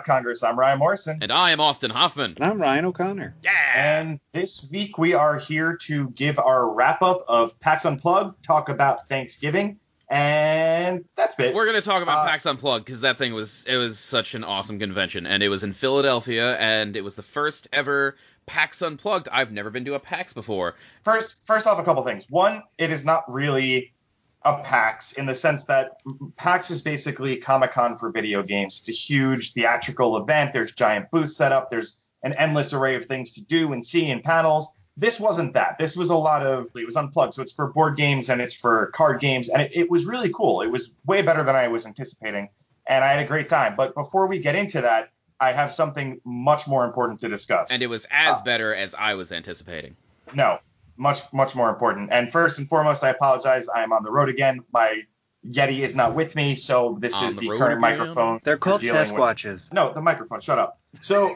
Welcome to Robot Congress. I'm Ryan Morrison. And I am Austin Hoffman. And I'm Ryan O'Connor. Yeah! And this week we are here to give our wrap up of PAX Unplugged, talk about Thanksgiving, and that's it. We're gonna talk about Uh, PAX Unplugged because that thing was it was such an awesome convention, and it was in Philadelphia, and it was the first ever PAX Unplugged. I've never been to a PAX before. First, first off, a couple things. One, it is not really a PAX in the sense that PAX is basically Comic Con for video games. It's a huge theatrical event. There's giant booths set up. There's an endless array of things to do and see and panels. This wasn't that. This was a lot of it was unplugged, so it's for board games and it's for card games, and it, it was really cool. It was way better than I was anticipating, and I had a great time. But before we get into that, I have something much more important to discuss. And it was as Ah. better as I was anticipating. No, much much more important. And first and foremost, I apologize. I am on the road again. My Yeti is not with me, so this On is the the current again? microphone. They're called dealing with. No, the microphone. Shut up. So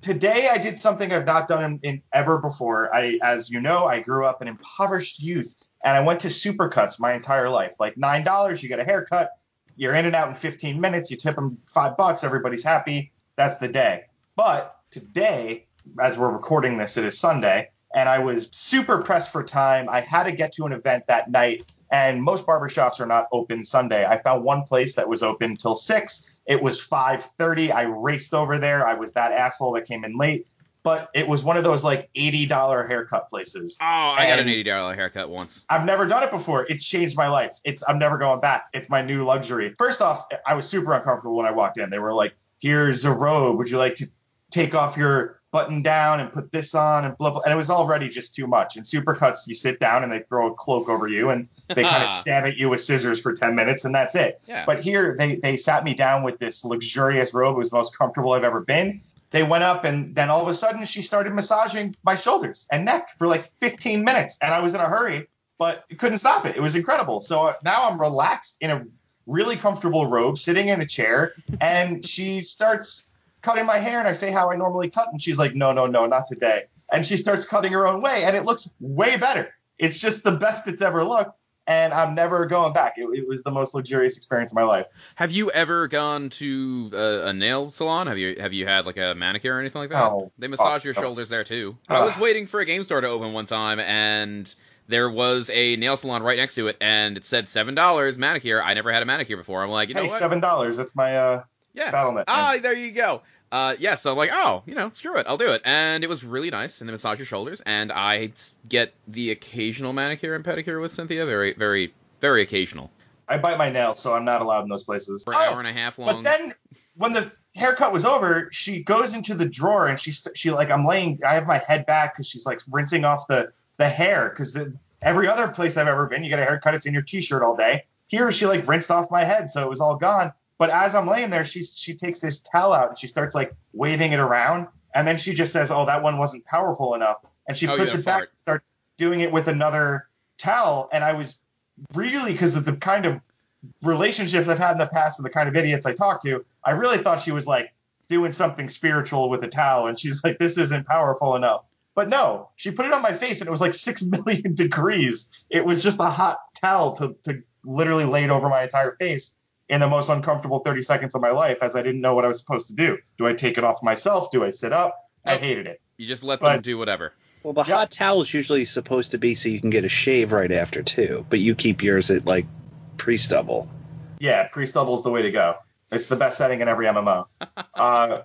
today I did something I've not done in, in ever before. I, as you know, I grew up an impoverished youth, and I went to Supercuts my entire life. Like nine dollars, you get a haircut. You're in and out in 15 minutes. You tip them five bucks. Everybody's happy. That's the day. But today, as we're recording this, it is Sunday, and I was super pressed for time. I had to get to an event that night, and most barbershops are not open Sunday. I found one place that was open till six. It was 5:30. I raced over there. I was that asshole that came in late, but it was one of those like $80 haircut places. Oh, I got an eighty dollar haircut once. I've never done it before. It changed my life. It's I'm never going back. It's my new luxury. First off, I was super uncomfortable when I walked in. They were like, "Here's a robe. Would you like to take off your button down and put this on and blah blah?" And it was already just too much. In Supercuts, you sit down and they throw a cloak over you and they kind of stab at you with scissors for 10 minutes and that's it. Yeah. But here they they sat me down with this luxurious robe. It was the most comfortable I've ever been. They went up and then all of a sudden she started massaging my shoulders and neck for like 15 minutes and I was in a hurry, but couldn't stop it. It was incredible. So now I'm relaxed in a really comfortable robe, sitting in a chair, and she starts cutting my hair and I say how I normally cut and she's like, "No, no, no, not today." And she starts cutting her own way and it looks way better. It's just the best it's ever looked and I'm never going back. It, it was the most luxurious experience of my life. Have you ever gone to a, a nail salon? Have you have you had like a manicure or anything like that? No. They massage Oh, your no. shoulders there too. I was waiting for a game store to open one time and there was a nail salon right next to it and it said seven dollars manicure. I never had a manicure before. I'm like, you know hey, what? seven dollars. That's my uh, yeah. BattleNet. Ah, there you go. Uh, yeah, so I'm like, oh, you know, screw it, I'll do it. And it was really nice, and they massage your shoulders, and I get the occasional manicure and pedicure with Cynthia, very, very, very occasional. I bite my nails, so I'm not allowed in those places. For an Oh, hour and a half long. But then when the haircut was over, she goes into the drawer and she's she like I'm laying. I have my head back because she's like rinsing off the the hair because every other place I've ever been, you get a haircut, it's in your t-shirt all day. Here she like rinsed off my head, so it was all gone. But as I'm laying there, she she takes this towel out and she starts like waving it around, and then she just says, "Oh, that one wasn't powerful enough," and she Oh, puts you it back, and starts doing it with another towel, and I was really because of the kind of relationships I've had in the past and the kind of idiots I talk to, I really thought she was like doing something spiritual with a towel, and she's like, "This isn't powerful enough." But no, she put it on my face, and it was like six million degrees. It was just a hot towel to, to literally laid over my entire face in the most uncomfortable 30 seconds of my life, as I didn't know what I was supposed to do. Do I take it off myself? Do I sit up? I hated it. you just let but- them do whatever. Well, the Yeah. hot towel is usually supposed to be so you can get a shave right after too, but you keep yours at like pre-stubble. Yeah, pre-stubble is the way to go. It's the best setting in every MMO. Uh,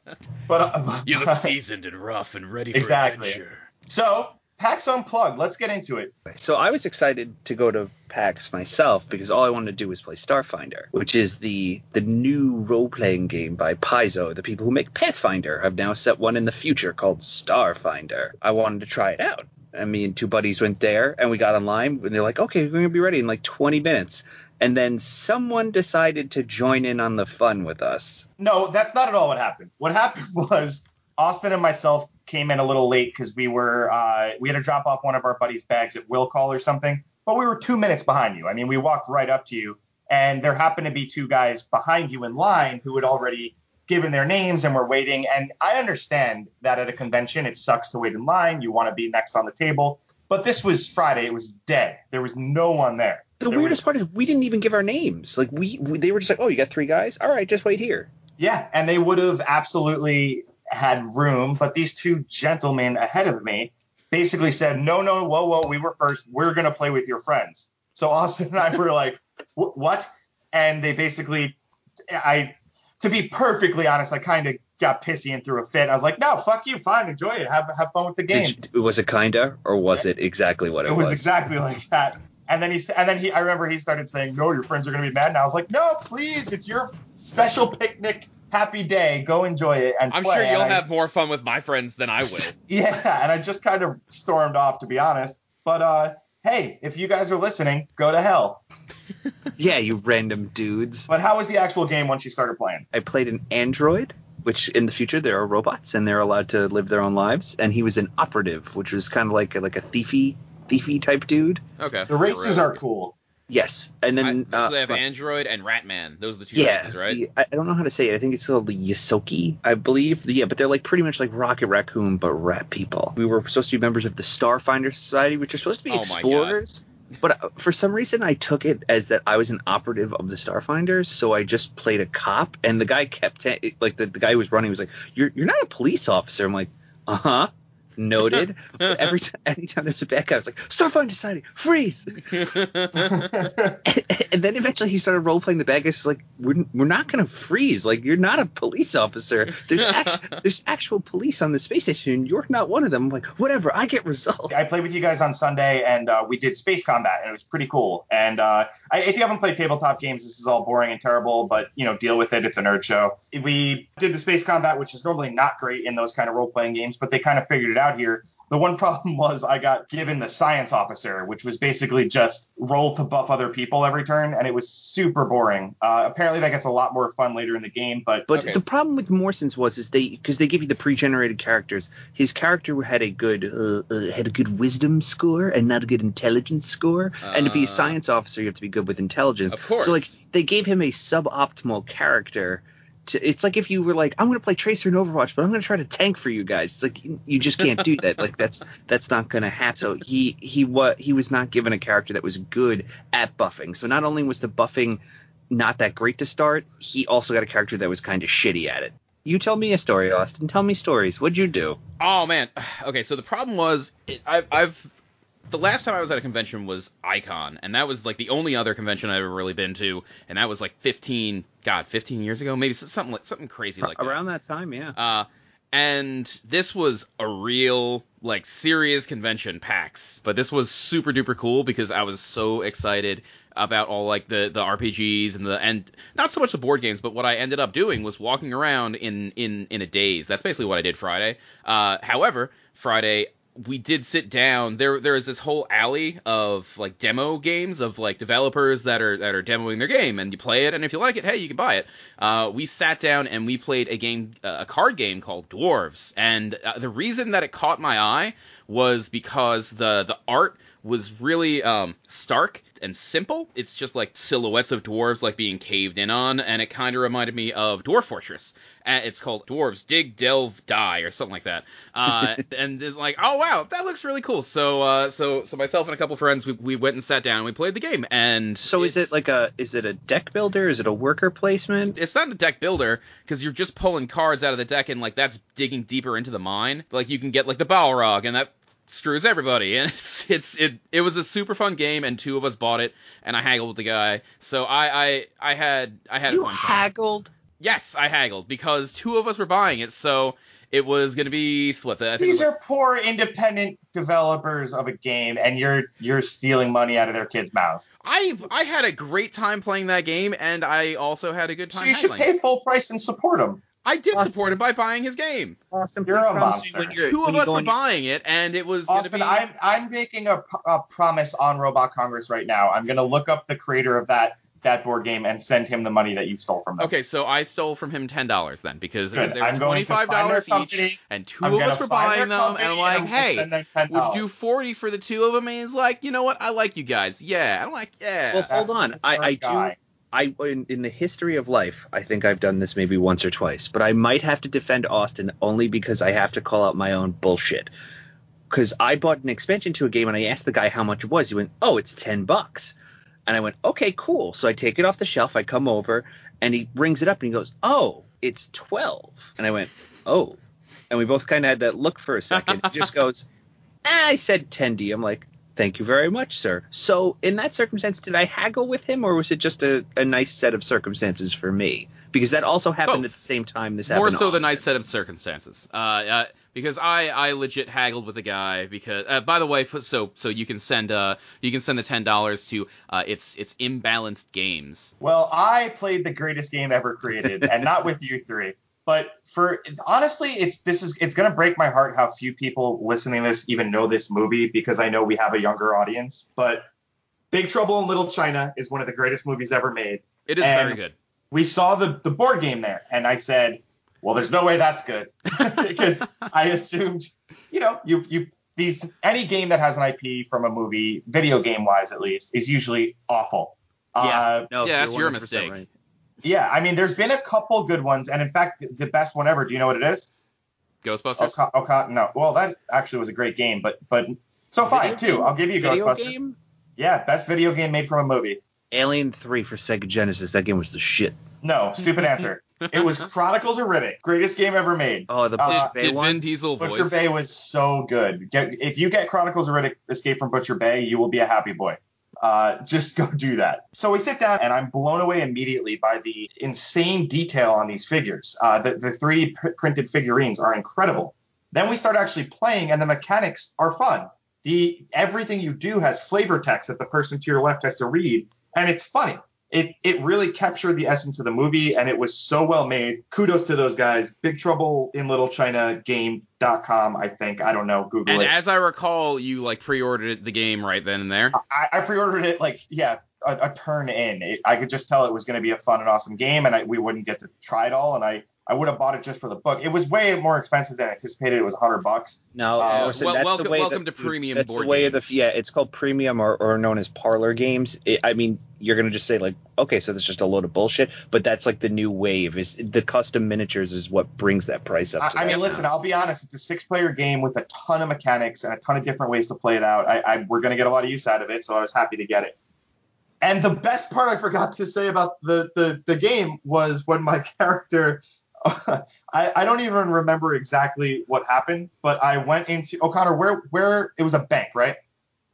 but uh, You look seasoned and rough and ready for Exactly. adventure. So, PAX Unplugged. Let's get into it. So I was excited to go to PAX myself because all I wanted to do was play Starfinder, which is the the new role-playing game by Paizo, the people who make Pathfinder have now set one in the future called Starfinder. I wanted to try it out. and me and two buddies went there, and we got online, and they're like, "Okay, we're gonna be ready in like 20 minutes." And then someone decided to join in on the fun with us. No, that's not at all what happened. What happened was Austin and myself came in a little late because we were uh, we had to drop off one of our buddies' bags at will call or something, but we were two minutes behind you. I mean, we walked right up to you, and there happened to be two guys behind you in line who had already given their names and were waiting. And I understand that at a convention it sucks to wait in line. You want to be next on the table, but this was Friday. It was dead. There was no one there. The There weirdest was- part is we didn't even give our names. Like we, we, they were just like, "Oh, you got three guys? All right, just wait here." Yeah, and they would have absolutely had room, but these two gentlemen ahead of me basically said, "No, no, whoa, whoa, we were first. We're gonna play with your friends." So Austin and I were like, "What?" And they basically, I, to be perfectly honest, I kind of got pissy and threw a fit. I was like, "No, fuck you, fine, enjoy it, have have fun with the game." You- was it kinda, or was it exactly what it, It was exactly like that. And then he and then he I remember he started saying, "No, your friends are going to be mad." And I was like, "No, please, it's your special picnic, happy day. Go enjoy it." And I'm play." sure you'll I- have more fun with my friends than I will. Yeah, and I just kind of stormed off to be honest. But uh, hey, if you guys are listening, go to hell. Yeah, you random dudes. But how was the actual game once you started playing? I played an android, which in the future there are robots and they're allowed to live their own lives, and he was an operative, which was kind of like a, like a thiefy thiefy type dude. Okay. The races Rogue. are cool. Yes, and I, then so uh, they have but- Android and Ratman. Those are the two yeah, races, right? the- I I don't know how to say it. I think it's called the Ysoki, I believe. Yeah, but they're like pretty much like Rocket Raccoon, but rat people. We were supposed to be members of the Starfinder Society, which are supposed to be Oh explorers. But uh, for some reason, I took it as that I was an operative of the Starfinders, so I just played a cop. And the guy kept ta- like the, the guy who was running was like, "You're you're not a police officer." I'm like, "Uh huh." Noted. But every time, anytime there's a bad guy, I was like, Starfinder Society, freeze! and then eventually he started role playing the bad guys. He's like, we're, we're not going to freeze. Like, you're not a police officer. There's act- there's actual police on the space station, and you're not one of them. I'm like, whatever. I get results. I played with you guys on Sunday, and uh, we did space combat, and it was pretty cool. And uh, I, if you haven't played tabletop games, this is all boring and terrible, but you know, deal with it. It's a nerd show. We did the space combat, which is normally not great in those kind of role playing games, but they kind of figured it out here. The one problem was I got given the science officer, which was basically just roll to buff other people every turn, and it was super boring. Uh, apparently, that gets a lot more fun later in the game, but But Okay. the problem with Morrison's was is they because they give you the pre-generated characters. His character had a good uh, uh, had a good wisdom score and not a good intelligence score. and to be Uh. a science officer, you have to be good with intelligence. Of course. So like they gave him a suboptimal character. To, it's like if you were like, I'm going to play Tracer in Overwatch, but I'm going to try to tank for you guys. It's like you just can't do that. Like that's that's not going to happen. So he he what he was not given a character that was good at buffing. So not only was the buffing not that great to start, he also got a character that was kind of shitty at it. You tell me a story, Austin. Tell me stories. What'd you do? Oh man. Okay, so the problem was it, I've, I've the last time I was at a convention was Icon, and that was like the only other convention I've ever really been to, and that was like 15, God, 15 years ago, maybe something like something crazy like that. Around that time, yeah. Uh, and this was a real, like, serious convention, PAX. But this was super duper cool because I was so excited about all like the the RPGs and the and not so much the board games, but what I ended up doing was walking around in in in a daze. That's basically what I did Friday. Uh, however, Friday we did sit down. There there is this whole alley of like demo games of like developers that are that are demoing their game, and you play it, and if you like it, hey, you can buy it. Uh, we sat down and we played a game, uh, a card game called Dwarves, and uh, the reason that it caught my eye was because the the art was really um, stark and simple. It's just like silhouettes of dwarves like being caved in on, and it kind of reminded me of Dwarf Fortress. It's called Dwarves Dig, Delve, Die, or something like that. Uh, and it's like, oh wow, that looks really cool. So, uh, so, so myself and a couple friends, we, we went and sat down and we played the game. And So is it like a is it a deck builder? Is it a worker placement? it's not a deck builder because you're just pulling cards out of the deck and like that's digging deeper into the mine. Like you can get like the Balrog and that screws everybody. And it's it's it it was a super fun game and two of us bought it and I haggled with the guy. So I I I had I had You a fun time. Haggled. Yes, I haggled because two of us were buying it. So it was gonna be what I it these was are poor independent developers of a game, and you're you're stealing money out of their kids' mouths. I I had a great time playing that game and I also had a good time So you should haggling. pay full price and support them. I did Austin. support it by buying his game. Awesome. You're a monster. You're, Two of us were on buying it, and it was going to Austin, be. I'm I'm making a promise on Robot Congress right now. I'm gonna look up the creator of that that board game and send him the money that you stole from them. Okay, so I stole from him ten dollars then because Good. they were I'm going twenty to find five dollars each, and 2 I'm of us were buying them, and I'm like, I'm hey, send would you do forty for the two of them? And he's like, you know what? I like you guys. Yeah, I'm like, yeah. Well, hold on. I, I do. I in, in the history of life, I think I've done this maybe once or twice, but I might have to defend Austin only because I have to call out my own bullshit. Because I bought an expansion to a game and I asked the guy how much it was. He went, "Oh, it's ten bucks," and I went, "Okay, cool." So I take it off the shelf. I come over and he brings it up and he goes, "Oh, it's 12. and I went, "Oh," and we both kind of had that look for a second. He just goes, ah, "I said 10D." I'm like. Thank you very much, sir. So, in that circumstance, did I haggle with him, or was it just a, a nice set of circumstances for me? Because that also happened Both. at the same time this More happened. so to than nice set of circumstances. Uh, uh, because I, I legit haggled with the guy because uh, by the way, so so you can send uh you can send the ten dollars to uh it's it's imbalanced games. Well, I played the greatest game ever created, and not with you three. But for honestly, it's this is it's gonna break my heart how few people listening to this even know this movie because I know we have a younger audience. But Big Trouble in Little China is one of the greatest movies ever made. It is And- very good. We saw the the board game there, and I said, "Well, there's no way that's good," because I assumed, you know, you you these any game that has an IP from a movie, video game wise at least, is usually awful. Yeah. Uh, No, Yeah, that's your mistake. right. yeah, I mean, there's been a couple good ones, and in fact, the best one ever. Do you know what it is? Ghostbusters. Oka, Oka, no. Well, that actually was a great game, but but so fine Video too. game? I'll give you Video Ghostbusters. game? Yeah, best video game made from a movie. Alien 3 for Sega Genesis. That game was the shit. No, stupid answer. It was Chronicles of Riddick, greatest game ever made. Oh, the Uh, did Bay did one? Vin Diesel Butcher voice? Bay was so good. Get, if you get Chronicles of Riddick Escape from Butcher Bay, you will be a happy boy. Uh, just go do that. So we sit down, and I'm blown away immediately by the insane detail on these figures. Uh, the, the 3D pr- printed figurines are incredible. Then we start actually playing, and the mechanics are fun. The everything you do has flavor text that the person to your left has to read, and it's funny. It it really captured the essence of the movie, and it was so well made. Kudos to those guys. Big Trouble in Little China Game.com, I think. I don't know. Google And it. as I recall, you like pre-ordered the game right then and there. I, I pre-ordered it like yeah, a, a turn in. It, I could just tell it was going to be a fun and awesome game, and I, we wouldn't get to try it all. And I I would have bought it just for the book. It was way more expensive than I anticipated. It was hundred bucks. No, Uh, Orson, well, that's welcome- the way welcome that- to premium That's board the way games. the yeah, it's called premium or, or known as parlor games. It, I mean, you're gonna just say like, okay, so that's just a load of bullshit. But that's like the new wave. Is the custom miniatures is what brings that price up. I, to I that mean, now. listen, I'll be honest. It's a six-player game with a ton of mechanics and a ton of different ways to play it out. I, I we're going to get a lot of use out of it, so I was happy to get it. And the best part I forgot to say about the the, the game was when my character. I, I don't even remember exactly what happened, but I went into O'Connor. Where where it was a bank, right?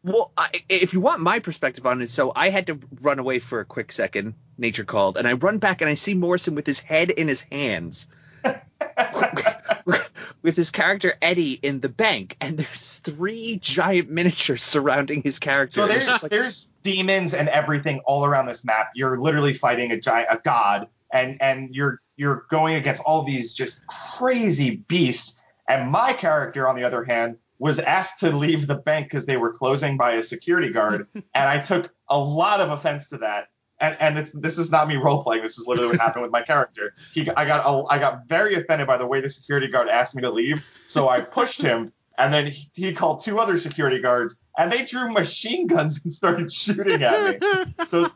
Well, I, if you want my perspective on it, so I had to run away for a quick second. Nature called, and I run back and I see Morrison with his head in his hands, with his character Eddie in the bank, and there's three giant miniatures surrounding his character. So there's like, there's demons and everything all around this map. You're literally fighting a giant a god, and and you're you're going against all these just crazy beasts. And my character, on the other hand, was asked to leave the bank because they were closing by a security guard, and I took a lot of offense to that. And, and it's this is not me role playing. This is literally what happened with my character. He, I got a, I got very offended by the way the security guard asked me to leave, so I pushed him, and then he, he called two other security guards, and they drew machine guns and started shooting at me. So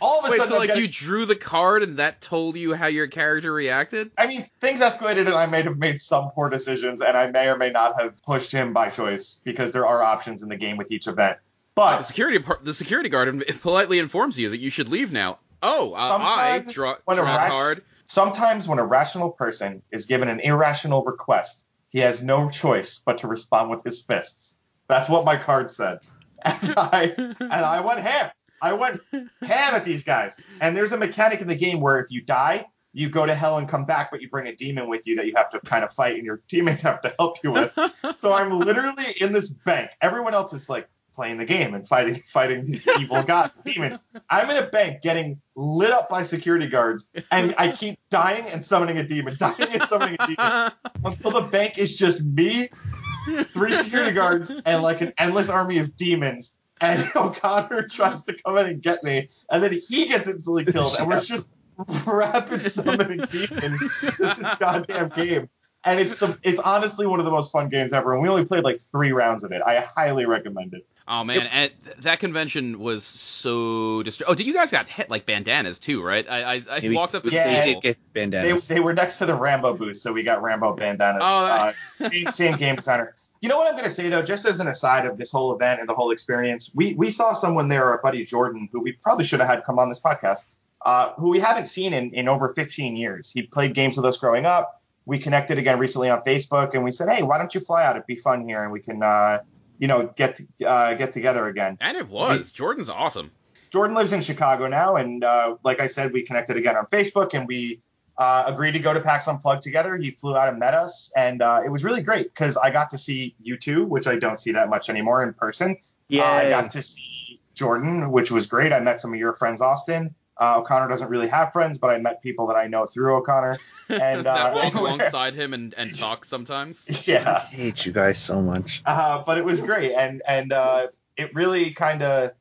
all of a Wait, sudden, so I'm like getting- you drew the card and that told you how your character reacted? I mean, things escalated, and I may have made some poor decisions, and I may or may not have pushed him by choice because there are options in the game with each event. But The security the security guard politely informs you that you should leave now. Oh, uh, I draw, when a draw rash- card. sometimes when a rational person is given an irrational request, he has no choice but to respond with his fists. That's what my card said, and I and I went ham. I went ham at these guys. And there's a mechanic in the game where if you die, you go to hell and come back, but you bring a demon with you that you have to kind of fight, and your teammates have to help you with. so I'm literally in this bank. Everyone else is like playing the game and fighting fighting these evil god demons. I'm in a bank getting lit up by security guards, and I keep dying and summoning a demon, dying and summoning a demon until the bank is just me, three security guards, and like an endless army of demons. And O'Connor tries to come in and get me, and then he gets instantly killed, and we're just rapid summoning demons in this goddamn game. And it's the it's honestly one of the most fun games ever. And we only played like three rounds of it. I highly recommend it. Oh man, and th- that convention was so dist- Oh, did you guys got hit like bandanas too, right? I I, I Yeah, we- walked up to Yeah, the They table. did get They, bandanas. they were next to the Rambo booth, so we got Rambo bandanas. Oh, uh, same, same game designer. You know what I'm going to say though, just as an aside of this whole event and the whole experience, we we saw someone there, our buddy Jordan, who we probably should have had come on this podcast, uh, who we haven't seen in, in over 15 years. He played games with us growing up. We connected again recently on Facebook, and we said, hey, why don't you fly out? It'd be fun here, and we can, uh, you know, get uh, get together again. and it was. Jordan's awesome. Jordan lives in Chicago now, and uh, like I said, we connected again on Facebook, and we uh, agreed to go to PAX Unplugged together. He flew out and met us, and uh, it was really great because I got to see you two, which I don't see that much anymore in person. Yeah, Uh, I got to see Jordan, which was great. I met some of your friends, Austin. Uh, O'Connor doesn't really have friends, but I met people that I know through O'Connor. And that uh, walk alongside him and, and talk sometimes. I yeah, hate you guys so much. uh, but it was great, and and uh, it really kind of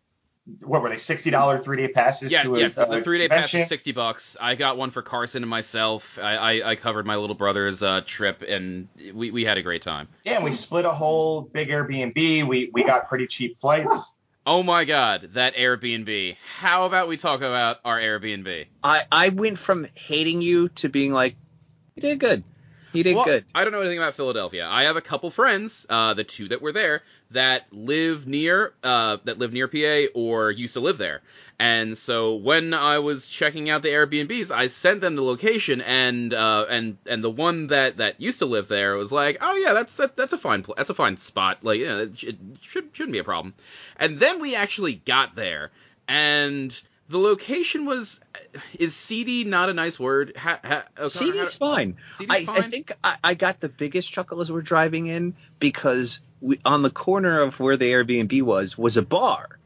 what were they sixty dollar three day passes Yeah, to a, yes. The, the three day pass is sixty bucks. I got one for Carson and myself. I, I, I covered my little brother's uh, trip, and we, we had a great time. Yeah, and we split a whole big Airbnb. We we got pretty cheap flights. Oh my god, that Airbnb! How about we talk about our Airbnb? I I went from hating you to being like, you did good. You did Well, good. I don't know anything about Philadelphia. I have a couple friends, uh, the two that were there, that live near uh, that live near PA or used to live there. And so when I was checking out the Airbnbs, I sent them the location, and uh, and and the one that, that used to live there was like, oh yeah, that's that, that's a fine pl- that's a fine spot. Like, you know, it, should shouldn't be a problem. And then we actually got there, and the location was is seedy not a nice word? Ha, ha, O'Connor, CD's how- fine. CD's I, fine. I think I, I got the biggest chuckle as we're driving in because we, on the corner of where the Airbnb was was a bar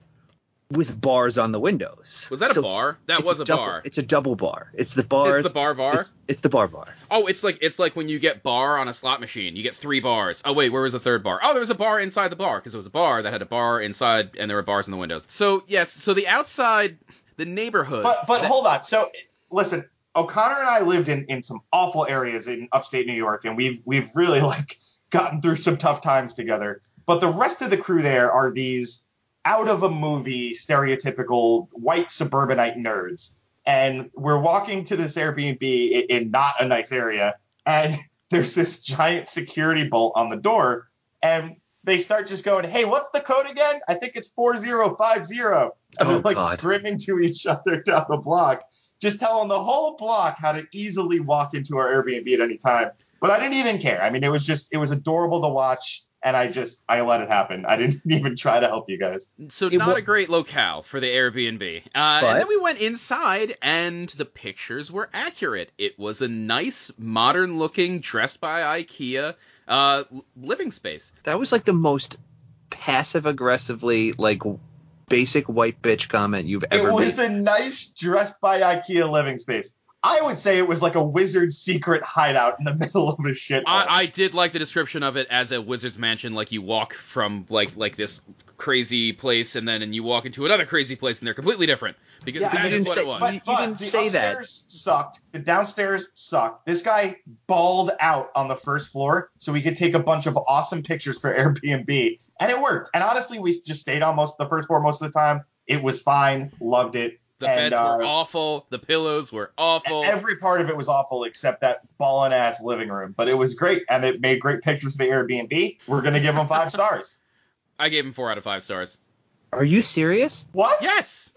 with bars on the windows. Was that a bar? That was a double- bar. It's a double bar. It's the bar. It's the bar bar. It's, it's the bar bar. Oh, it's like it's like when you get bar on a slot machine. You get three bars. Oh wait, where was the third bar? Oh, there was a bar inside the bar because it was a bar that had a bar inside, and there were bars in the windows. So yes, so the outside, the neighborhood. But but hold on. So listen, O'Connor and I lived in in some awful areas in upstate New York, and we've we've really like gotten through some tough times together. But the rest of the crew there are these out of a movie stereotypical white suburbanite nerds. And we're walking to this Airbnb in, in not a nice area, and there's this giant security bolt on the door, and they start just going, "Hey, what's the code again? I think it's four zero five zero. And Oh, they're like God. screaming to each other down the block, just telling the whole block how to easily walk into our Airbnb at any time. But I didn't even care. I mean, it was just it was adorable to watch, and I just I let it happen. I didn't even try to help you guys. so It not wa- a great locale for the Airbnb. Uh, But- and then we went inside, and the pictures were accurate. It was a nice, modern-looking, dressed by IKEA uh, living space. That was like the most passive aggressively like basic white bitch comment you've ever it made. was a nice dressed by IKEA living space. I would say it was like a wizard's secret hideout in the middle of a shit. I, I did like the description of it as a wizard's mansion. Like you walk from like like this crazy place, and then and you walk into another crazy place, and they're completely different because Yeah, that you is didn't what say- it was. But, You- you but didn't the say that. upstairs sucked. The downstairs sucked. This guy balled out on the first floor so we could take a bunch of awesome pictures for Airbnb, and it worked. And honestly, we just stayed on most the first floor most of the time. It was fine. Loved it. The and, beds were uh, awful. The pillows were awful. Every part of it was awful except that ballin' ass living room, but it was great, and it made great pictures for the Airbnb. We're gonna give them five stars. I gave him four out of five stars. Are you serious? What? Yes.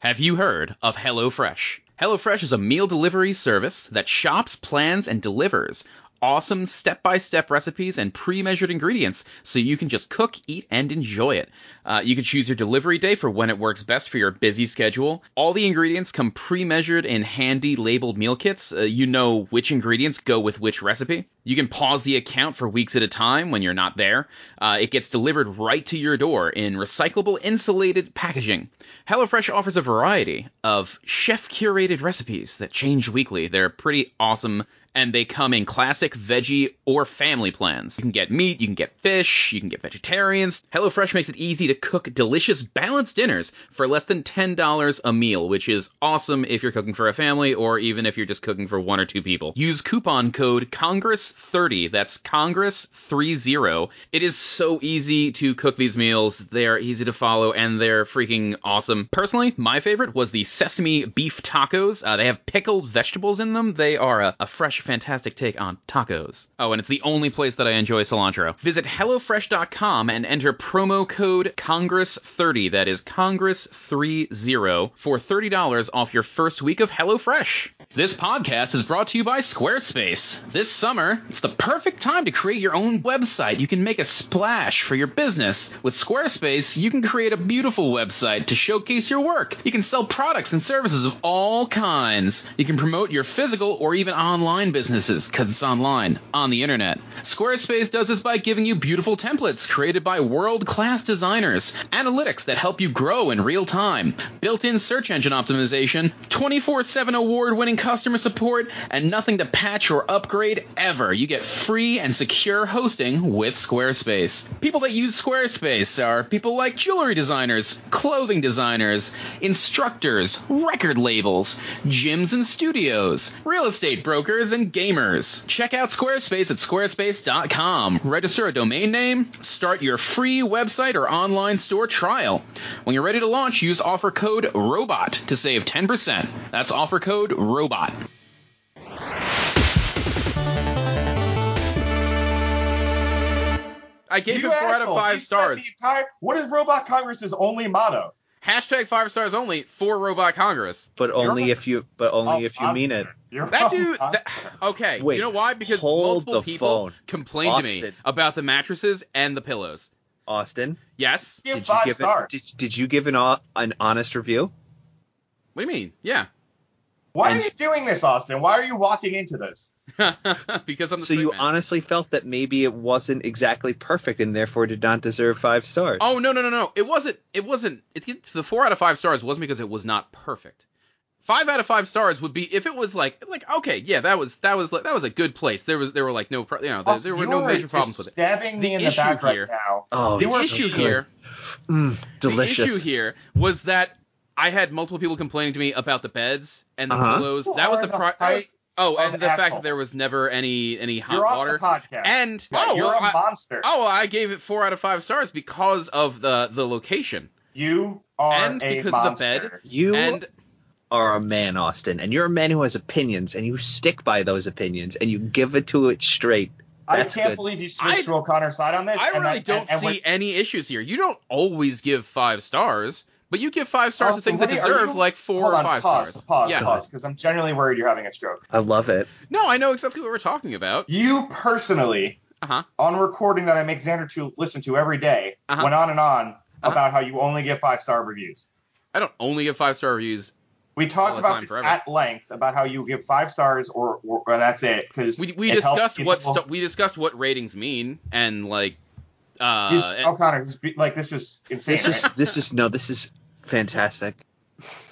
Have you heard of HelloFresh? HelloFresh is a meal delivery service that shops, plans, and delivers awesome step-by-step recipes and pre-measured ingredients so you can just cook, eat, and enjoy it. Uh, you can choose your delivery day for when it works best for your busy schedule. All the ingredients come pre-measured in handy labeled meal kits. Uh, you know which ingredients go with which recipe. You can pause the account for weeks at a time when you're not there. Uh, it gets delivered right to your door in recyclable insulated packaging. HelloFresh offers a variety of chef curated recipes that change weekly. They're pretty awesome and they come in classic veggie or family plans. You can get meat, you can get fish, you can get vegetarians. HelloFresh makes it easy to cook delicious, balanced dinners for less than $10 a meal, which is awesome if you're cooking for a family or even if you're just cooking for one or two people. Use coupon code Congress30, that's Congress30. It is so easy to cook these meals. They're easy to follow and they're freaking awesome. Personally, my favorite was the sesame beef tacos. Uh, they have pickled vegetables in them. They are a, a fresh fantastic take on tacos. Oh, and it's the only place that I enjoy cilantro. Visit HelloFresh.com and enter promo code Congress30, that is Congress30, for $30 off your first week of HelloFresh. This podcast is brought to you by Squarespace. This summer, it's the perfect time to create your own website. You can make a splash for your business. With Squarespace, you can create a beautiful website to showcase your work. You can sell products and services of all kinds. You can promote your physical or even online businesses because it's online, on the internet. Squarespace does this by giving you beautiful templates created by world class designers, analytics that help you grow in real time, built in search engine optimization, 24 7 award winning customer support, and nothing to patch or upgrade ever. You get free and secure hosting with Squarespace. People that use Squarespace are people like jewelry designers, clothing designers, instructors, record labels, gyms and studios, real estate brokers, and gamers. Check out Squarespace at squarespace.com. Register a domain name, start your free website or online store trial. When you're ready to launch, use offer code ROBOT to save 10%. That's offer code ROBOT. I gave You it four out of five stars. entire- what is Robot Congress's only motto? Hashtag five stars only for Robot Congress. But only You're- if you but only Oh, if you mean it. You're That dude. That, okay, Wait, you know why? Because hold multiple the people phone. complained to me about the mattresses and the pillows. Austin, Yes. Give did you five give stars. it did, did you give an an honest review? What do you mean? Yeah. Why and- are you doing this, Austin? Why are you walking into this? because I'm the So you man. honestly felt that maybe it wasn't exactly perfect and therefore did not deserve five stars. Oh no no no no! It wasn't. It wasn't. It, the four out of five stars wasn't because it was not perfect. Five out of five stars would be if it was like like okay yeah that was that was like that was a good place. There was there were like no pro, you know there, there were no major problems with it. Stabbing me The in the issue back here- right now. Oh, The You are it's so issue here Mm, delicious. The issue here was that I had multiple people complaining to me about the beds and the Uh-huh. pillows. You that was the the pro- that was, oh, and the fact that there was never any any hot You're off water. the podcast. And Yeah, oh, you're well, a I, monster. oh, I gave it four out of five stars because of the the location You are and a because of the bed. You and are a man, Austin, and you're a man who has opinions, and you stick by those opinions, and you give it to it straight. I can't good. believe you switched I- to O'Connor's side on this. I and really that- don't and- and see any issues here. You don't always give five stars, but you give five stars to things that what are you- are deserve you- like four Hold or on, five pause, stars. Pause, yeah. pause, because I'm genuinely worried you're having a stroke. I love it. No, I know exactly what we're talking about. You personally, Uh-huh. on recording that I make Xander to listen to every day, Uh-huh. went on and on Uh-huh. about how you only give five star reviews. I don't only give five star reviews. We All talked the about time, this forever. at length about how you give five stars or, or and that's it because We we discussed what people- st- we discussed what ratings mean and like uh He's- and- O'Connor, he's be- like this is insane. This is right? this is no, this is fantastic.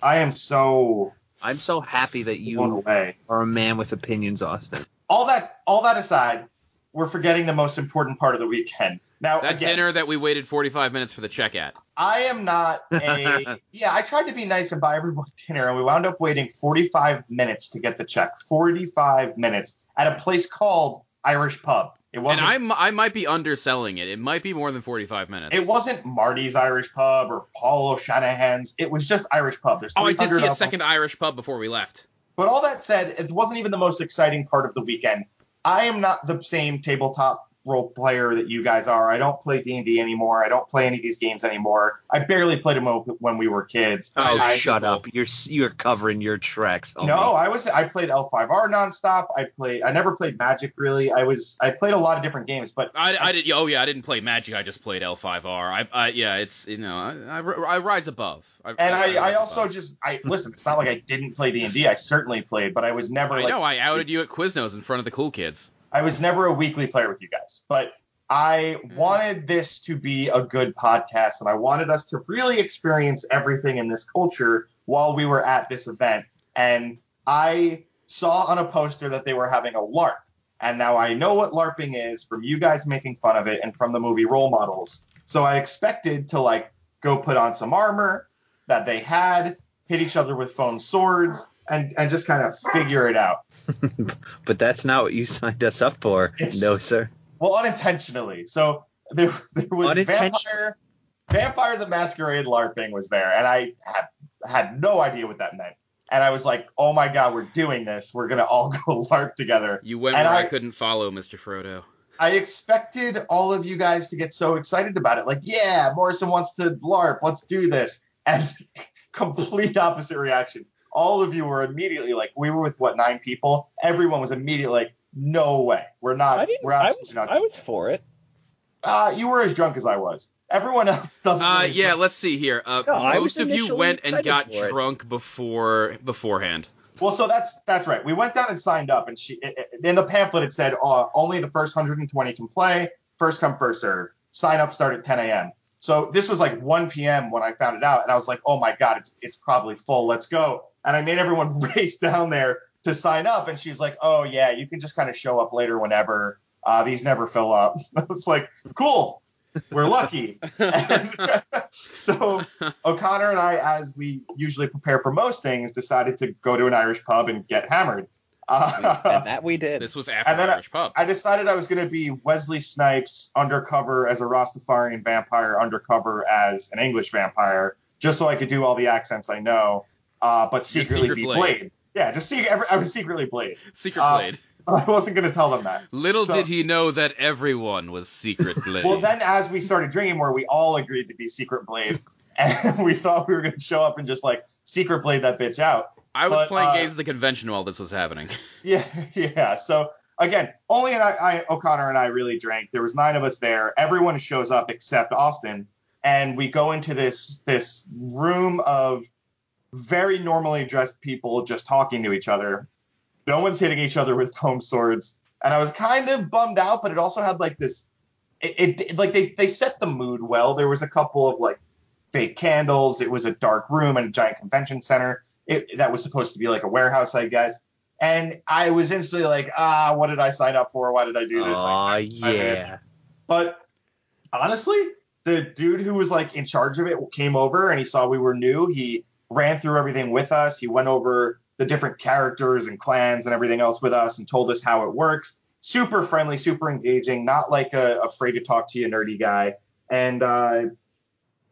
I am so I'm so happy that blown you away. are a man with opinions, Austin. All that all that aside, we're forgetting the most important part of the weekend. Now that again, dinner that we waited 45 minutes for the check at. I am not a yeah. I tried to be nice and buy everyone dinner, and we wound up waiting 45 minutes to get the check. 45 minutes at a place called Irish Pub. It And wasn't. I'm I might be underselling it. It might be more than 45 minutes. it wasn't Marty's Irish Pub or Paul O'Shanahan's. It was just Irish Pub. There's Oh, I did 300 see a them. second Irish pub before we left. But all that said, it wasn't even the most exciting part of the weekend. I am not the same tabletop role player that you guys are. I don't play D and D anymore. I don't play any of these games anymore. I barely played them when we were kids. Oh, I, shut up! You're you're covering your tracks. No, I was I played L5R nonstop. I played. I never played Magic really. I was I played a lot of different games, but I, I did. Oh yeah, I didn't play Magic. I just played L5R. I, I yeah, it's you know I, I, I rise above. I, and I, I, also above. just I listen. It's not like I didn't play D and D. I certainly played, but I was never. I like, know I outed you at Quiznos in front of the cool kids. I was never a weekly player with you guys, but I mm. wanted this to be a good podcast and I wanted us to really experience everything in this culture while we were at this event. And I saw on a poster that they were having a LARP. And now I know what LARPing is from you guys making fun of it and from the movie Role Models. So I expected to like go put on some armor that they had, hit each other with foam swords, and, and just kind of figure it out. but that's not what you signed us up for. It's, no, sir. Well, unintentionally. So there, there was vampire, vampire the Masquerade LARPing was there, and I had had no idea what that meant. And I was like, "Oh my god, we're doing this! We're gonna all go LARP together." You went and where I, I couldn't follow, Mister Frodo. I expected all of you guys to get so excited about it. Like, yeah, Morrison wants to LARP. Let's do this. And complete opposite reaction. All of you were immediately like, we were with what nine people. Everyone was immediately like, no way. We're not. I didn't. We're I was. Not I was for it. Uh, you were as drunk as I was. Everyone else doesn't. Uh, really yeah. Drink. Let's see here. Uh, no, most of you went and got drunk before beforehand. Well, so that's that's right. We went down and signed up, and she in the pamphlet it said uh, only the first 120 can play. First come, first serve. Sign up start at 10 a.m. So this was like 1 p.m. when I found it out, and I was like, oh my god, it's it's probably full. Let's go. And I made everyone race down there to sign up, and she's like, "Oh yeah, you can just kind of show up later whenever. Uh, these never fill up." I was like, "Cool, we're lucky." so O'Connor and I, as we usually prepare for most things, decided to go to an Irish pub and get hammered. Uh, and that we did. This was after Irish I, pub. I decided I was going to be Wesley Snipes undercover as a Rastafarian vampire, undercover as an English vampire, just so I could do all the accents I know, uh, but secretly secret be Blade. Blade. Yeah, just see. I was secretly Blade. Secret uh, Blade. I wasn't going to tell them that. Little so, did he know that everyone was Secret Blade. well, then as we started drinking more, we all agreed to be Secret Blade, and we thought we were going to show up and just like Secret Blade that bitch out. I was but, playing uh, games at the convention while this was happening. Yeah, yeah. So again, only I, I, O'Connor and I really drank. There was nine of us there. Everyone shows up except Austin, and we go into this this room of very normally dressed people just talking to each other. No one's hitting each other with foam swords. And I was kind of bummed out, but it also had like this it, it, like they they set the mood well. There was a couple of like fake candles. It was a dark room and a giant convention center. It, that was supposed to be like a warehouse, I guess. And I was instantly like, ah, what did I sign up for? Why did I do this? Oh like, yeah. but honestly, the dude who was like in charge of it came over and he saw we were new. He ran through everything with us. He went over the different characters and clans and everything else with us and told us how it works. Super friendly, super engaging, not like a afraid to talk to you nerdy guy. And uh,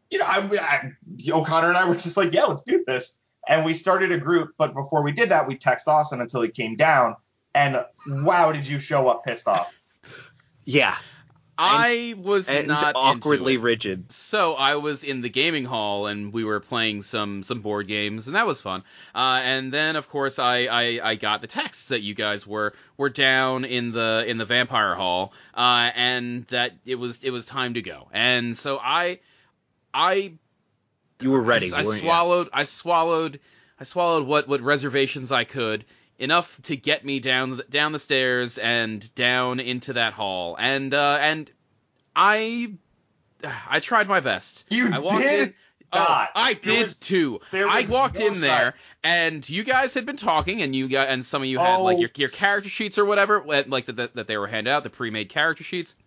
you know, I, I, O'Connor and I were just like, yeah, let's do this. And we started a group, but before we did that, we text Austin until he came down. And wow, did you show up pissed off? Yeah, I was and not awkwardly rigid. So I was in the gaming hall and we were playing some some board games and that was fun. Uh, and then of course I, I, I got the text that you guys were were down in the in the vampire hall uh, and that it was it was time to go. And so I I you were ready. I, I swallowed you? I swallowed I swallowed what what reservations I could enough to get me down the, down the stairs and down into that hall. And uh, and I I tried my best. You I walked did. In, Oh, I did was, too. I walked no in there, and you guys had been talking, and you got, and some of you had oh. like your, your character sheets or whatever, like that that they were handed out, the pre-made character sheets,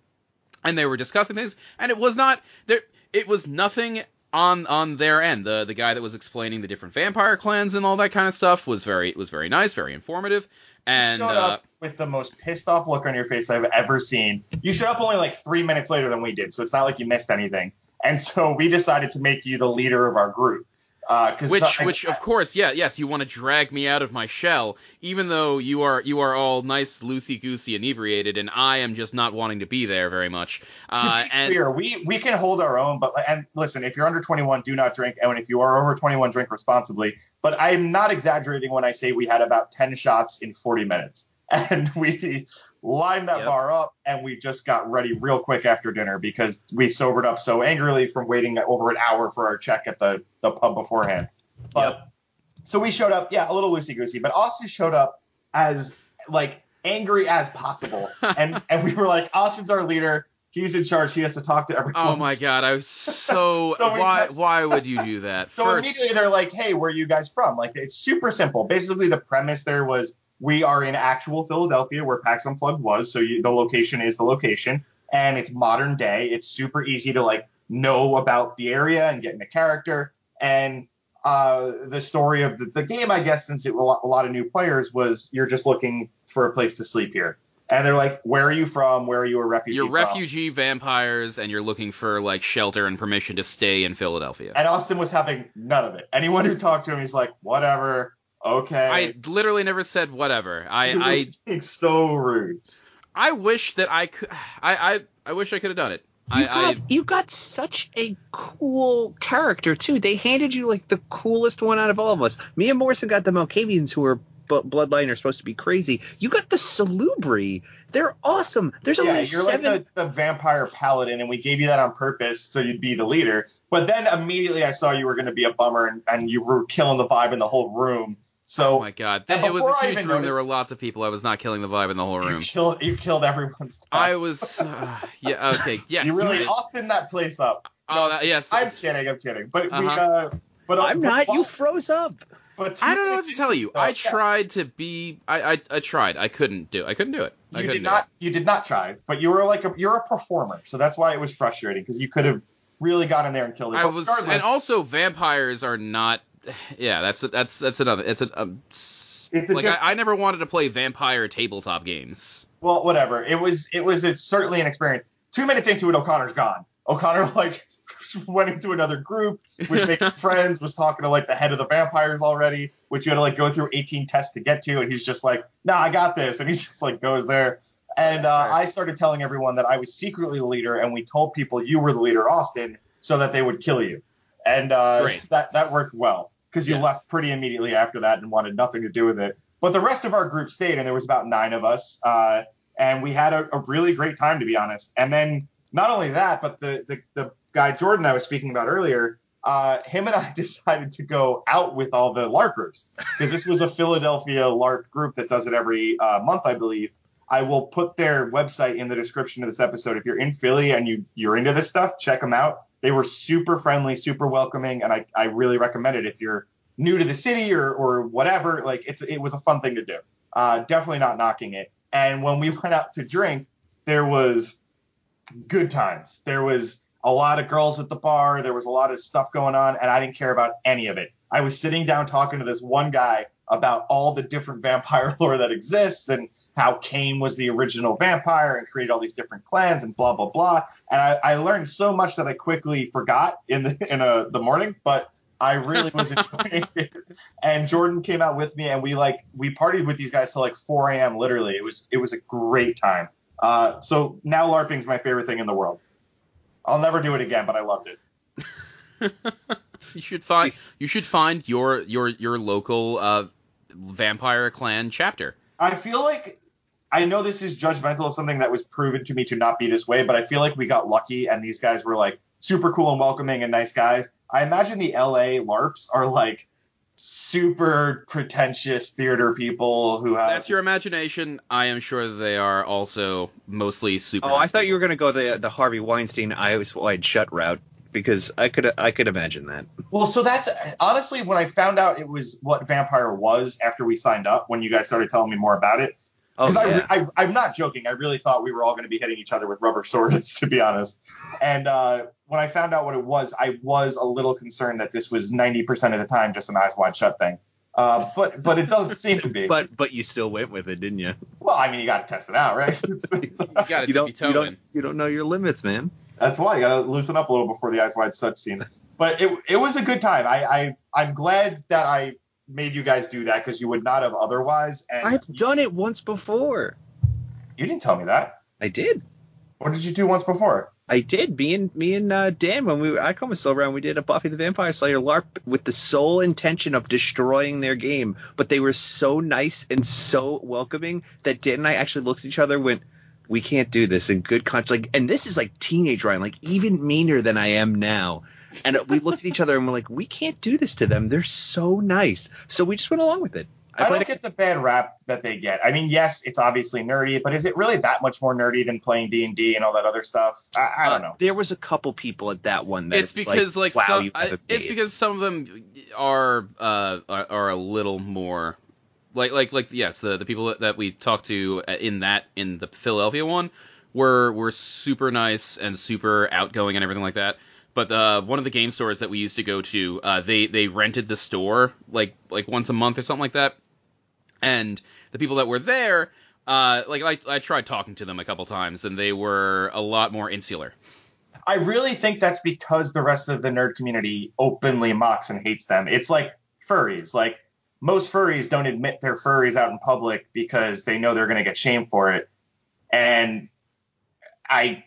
and they were discussing things, and it was not there. It was nothing on on their end. The the guy that was explaining the different vampire clans and all that kind of stuff was very was very nice, very informative. And you showed uh, up with the most pissed off look on your face I've ever seen. You showed up only like three minutes later than we did, so it's not like you missed anything. And so we decided to make you the leader of our group. Uh, Which, I- which, I- of course, yeah, yes, you want to drag me out of my shell, even though you are you are all nice, loosey goosey, inebriated, and I am just not wanting to be there very much. Uh, to be and clear, we we can hold our own, but and listen, if you're under 21, do not drink, and if you are over 21, drink responsibly. But I'm not exaggerating when I say we had about 10 shots in 40 minutes, and we lined that Yep. bar up, and we just got ready real quick after dinner because we sobered up so angrily from waiting over an hour for our check at the the pub beforehand. But so we showed up, yeah, a little loosey goosey, but Austin showed up as like angry as possible, and and we were like, Austin's our leader. He's in charge. He has to talk to everyone. oh my god, I was so, So why kept- why would you do that? So First, immediately they're like, "Hey, where are you guys from?" Like it's super simple. Basically, the premise there was we are in actual Philadelphia where PAX Unplugged was. So you, the location is the location, and it's modern day. It's super easy to like know about the area and get into character. And uh, the story of the, the game, I guess, since it was a lot, a lot of new players, was you're just looking for a place to sleep here. And they're like, "Where are you from? Where are you a refugee you're from?" refugee vampires, and you're looking for like shelter and permission to stay in Philadelphia. And Austin was having none of it. Anyone who talked to him, he's like, "Whatever, okay." I literally never said whatever. I I it's so rude. I wish that I could. I I, I wish I could have done it. You I, got I you got such a cool character too. They handed you like the coolest one out of all of us. Me and Morrison got the Malkavians who are bu- bloodline are supposed to be crazy. You got the Salubri. They're awesome. There's Yeah, only you're seven. like the, the vampire paladin, and we gave you that on purpose so you'd be the leader. But then immediately I saw you were going to be a bummer, and, and you were killing the vibe in the whole room. So oh my god, And it was before a I huge even room. There were lots of people. I was not killing the vibe in the whole you room. killed you killed everyone's time. I was. Uh, yeah. Okay. Yes. you really I- Austin that place up. oh that- yes. I'm kidding. I'm kidding. But we. Uh-huh. Uh, but I'm but not. You froze up. but I don't know what to tell you. into- I tried to be. I, I I tried. I couldn't do. I couldn't do it. I You couldn't did not. You did not try, but you were like a, you're a performer, so that's why it was frustrating because you could have really got in there and killed it. it. I was, and also vampires are not. Yeah, that's that's that's another. It's a. Um, It's like diff- I, I never wanted to play vampire tabletop games. well, whatever. It was it was it's certainly an experience. Two minutes into it, O'Connor's gone. O'Connor like went into another group, was making friends, was talking to like the head of the vampires already, which you had to like go through 18 tests to get to, and he's just like, "Nah, I got this," and he just like goes there. And uh, I started telling everyone that I was secretly the leader, and we told people you were the leader, Austin, so that they would kill you. And uh, that that worked well because you Yes. left pretty immediately after that and wanted nothing to do with it. But the rest of our group stayed, and there was about nine of us, uh, and we had a, a really great time, to be honest. And then not only that, but the the, the guy Jordan I was speaking about earlier, uh, him and I decided to go out with all the LARP groups because this was a Philadelphia LARP group that does it every uh, month, I believe. I will put their website in the description of this episode. If you're in Philly and you you're into this stuff, check them out. They were super friendly, super welcoming, and I, I really recommend it if you're new to the city or or whatever. Like it's it was a fun thing to do. Uh, definitely not knocking it. And when we went out to drink, there was good times. There was a lot of girls at the bar. There was a lot of stuff going on, and I didn't care about any of it. I was sitting down talking to this one guy about all the different vampire lore that exists and how Caine was the original vampire and created all these different clans and blah blah blah. And I, I learned so much that I quickly forgot in the in a, the morning, but I really was enjoying it. And Jordan came out with me, and we like we partied with these guys till like 4 a.m. Literally, it was it was a great time. Uh, so now LARPing's my favorite thing in the world. I'll never do it again, but I loved it. You should find. You should find your your your local uh, vampire clan chapter. I feel like I know this is judgmental of something that was proven to me to not be this way, but I feel like we got lucky and these guys were like super cool and welcoming and nice guys. I imagine the LA LARPs are like super pretentious theater people who have That's your imagination. I am sure they are also mostly super. Oh, I thought you were gonna go the the Harvey Weinstein eyes wide shut route because I could I could imagine that. Well, so that's honestly when I found out it was what Vampire was after we signed up. When you guys started telling me more about it, Oh because yeah. I, I, I'm not joking. I really thought we were all going to be hitting each other with rubber swords, to be honest. And uh, when I found out what it was, I was a little concerned that this was 90% of the time just an eyes wide shut thing. Uh, but but it doesn't seem to be. but but you still went with it, didn't you? well, I mean, you got to test it out, right? you got to You don't be you don't you don't know your limits, man. That's why you got to loosen up a little before the eyes wide shut scene. but it it was a good time. I, I I'm glad that I made you guys do that because you would not have otherwise. And I've done it once before. you didn't tell me that. I did. What did you do once before? I did. Me and me and uh, Dan when we were I come with Silver and We did a Buffy the Vampire Slayer LARP with the sole intention of destroying their game. But they were so nice and so welcoming that Dan and I actually looked at each other and went, "We can't do this." In good conscience, like, and this is like teenage Ryan, like even meaner than I am now. And we looked at each other and we're like, "We can't do this to them. They're so nice." So we just went along with it. I, played don't get the bad rap that they get. I mean, yes, it's obviously nerdy, but is it really that much more nerdy than playing D and D and all that other stuff? I, I don't Uh, know. There was a couple people at that one that it's because like, wow, some, I, it's because some of them are uh are, are a little more like like like yes the the people that, that we talked to in that in the Philadelphia one were were super nice and super outgoing and everything like that. But uh, one of the game stores that we used to go to, uh, they they rented the store like like once a month or something like that, and the people that were there, uh, like I, I tried talking to them a couple times, and they were a lot more insular. I really think that's because the rest of the nerd community openly mocks and hates them. It's like furries. Like most furries don't admit they're furries out in public because they know they're going to get shamed for it. And I,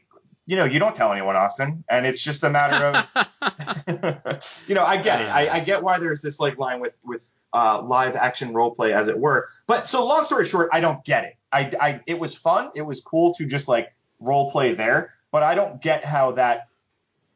you know, you don't tell anyone, Austin, and it's just a matter of, you know, I get it. I, I get why there's this like line with with uh, live action role play, as it were. But so long story short, I don't get it. I, I it was fun. It was cool to just like role play there, but I don't get how that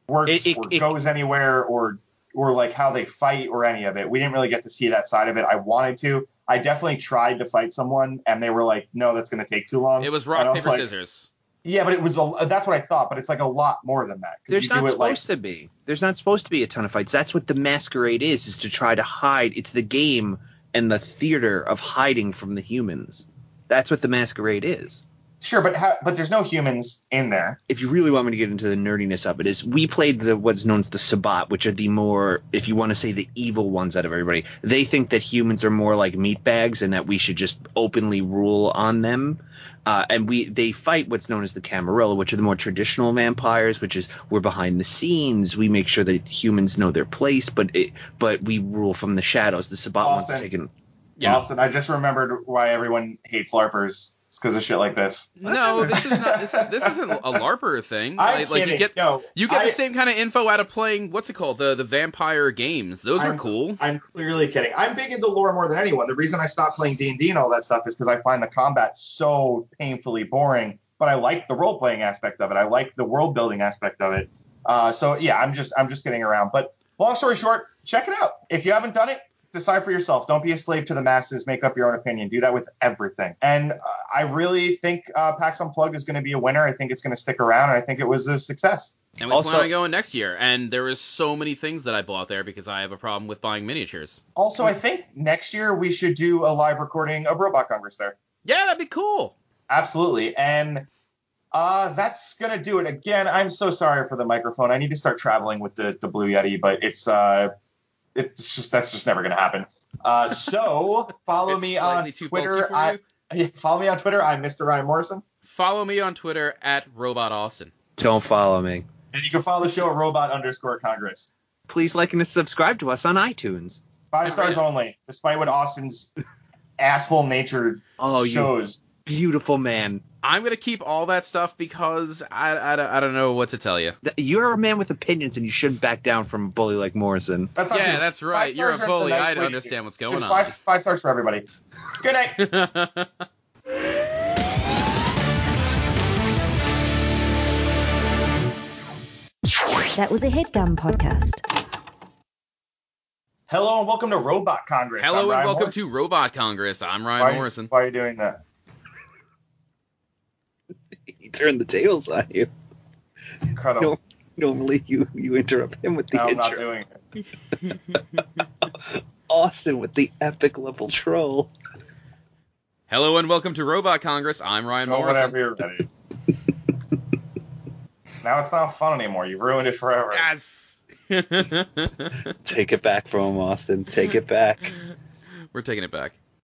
works It- it- or it- goes anywhere or or like how they fight or any of it. We didn't really get to see that side of it. I wanted to. I definitely tried to fight someone, and they were like, "No, that's going to take too long." It was And I rock was paper like, scissors. Yeah, but it was. A, that's what I thought. But it's like a lot more than that. There's not supposed like to be. There's not supposed to be a ton of fights. That's what the masquerade is, is to try to hide. It's the game and the theater of hiding from the humans. That's what the masquerade is. sure, but how, but there's no humans in there. If you really want me to get into the nerdiness of it, is we played the what's known as the Sabbat, which are the more, if you want to say, the evil ones out of everybody. They think that humans are more like meat bags and that we should just openly rule on them. Uh, and we they fight what's known as the Camarilla, which are the more traditional vampires, which is we're behind the scenes. We make sure that humans know their place, but it, but we rule from the shadows. The Sabbat ones are Austin. taken. Yeah. Austin, I just remembered why everyone hates LARPers. It's because of shit like this. No, this is not. This, this isn't a LARPer thing. I'm like, like you get no, you get I, the same kind of info out of playing what's it called the the vampire games. Those I'm- are cool. I'm clearly kidding. I'm big into lore more than anyone. The reason I stopped playing D and D and all that stuff is because I find the combat so painfully boring. But I like the role playing aspect of it. I like the world building aspect of it. Uh, so yeah, I'm just I'm just getting around. But long story short, check it out. If you haven't done it, decide for yourself. Don't be a slave to the masses. Make up your own opinion. Do that with everything. And uh, I really think uh, PAX Unplugged is going to be a winner. I think it's going to stick around, and I think it was a success. And we Also- plan on going next year. And there was so many things that I bought there because I have a problem with buying miniatures. Also, I think next year we should do a live recording of Robot Congress there. Yeah, that'd be cool. Absolutely. And uh, that's going to do it. Again, I'm so sorry for the microphone. I need to start traveling with the, the Blue Yeti, but it's uh, it's just that's just never going to happen. Uh, so follow me on Twitter. I, follow me on Twitter. I'm Mr. Ryan Morrison. Follow me on Twitter at Robot Austin. Don't follow me. And you can follow the show at robot underscore Congress. Please like and subscribe to us on iTunes. Five stars only, despite what Austin's asshole nature Oh, you shows. Beautiful man. I'm gonna keep all that stuff because I, I, don't- I don't know what to tell you. You're a man with opinions, and you shouldn't back down from a bully like Morrison. That's Yeah, true. that's right. You're a stars are the bully. nice I don't understand do. what's going Just on. Five, five stars for everybody. Good night. That was a headgum podcast. Hello and welcome to Robot Congress. Hello I'm and Ryan welcome Morrison. to Robot Congress. I'm Ryan why, Morrison. Why are you doing that? He turned the tables on you. Incredible. Normally, you you interrupt him with the No, I'm not doing it. Austin with the epic level troll. Hello and welcome to Robot Congress. I'm Ryan Go Morrison. whenever you're ready. now it's not fun anymore. You've ruined it forever. Yes. Take it back from him, Austin. Take it back. We're taking it back.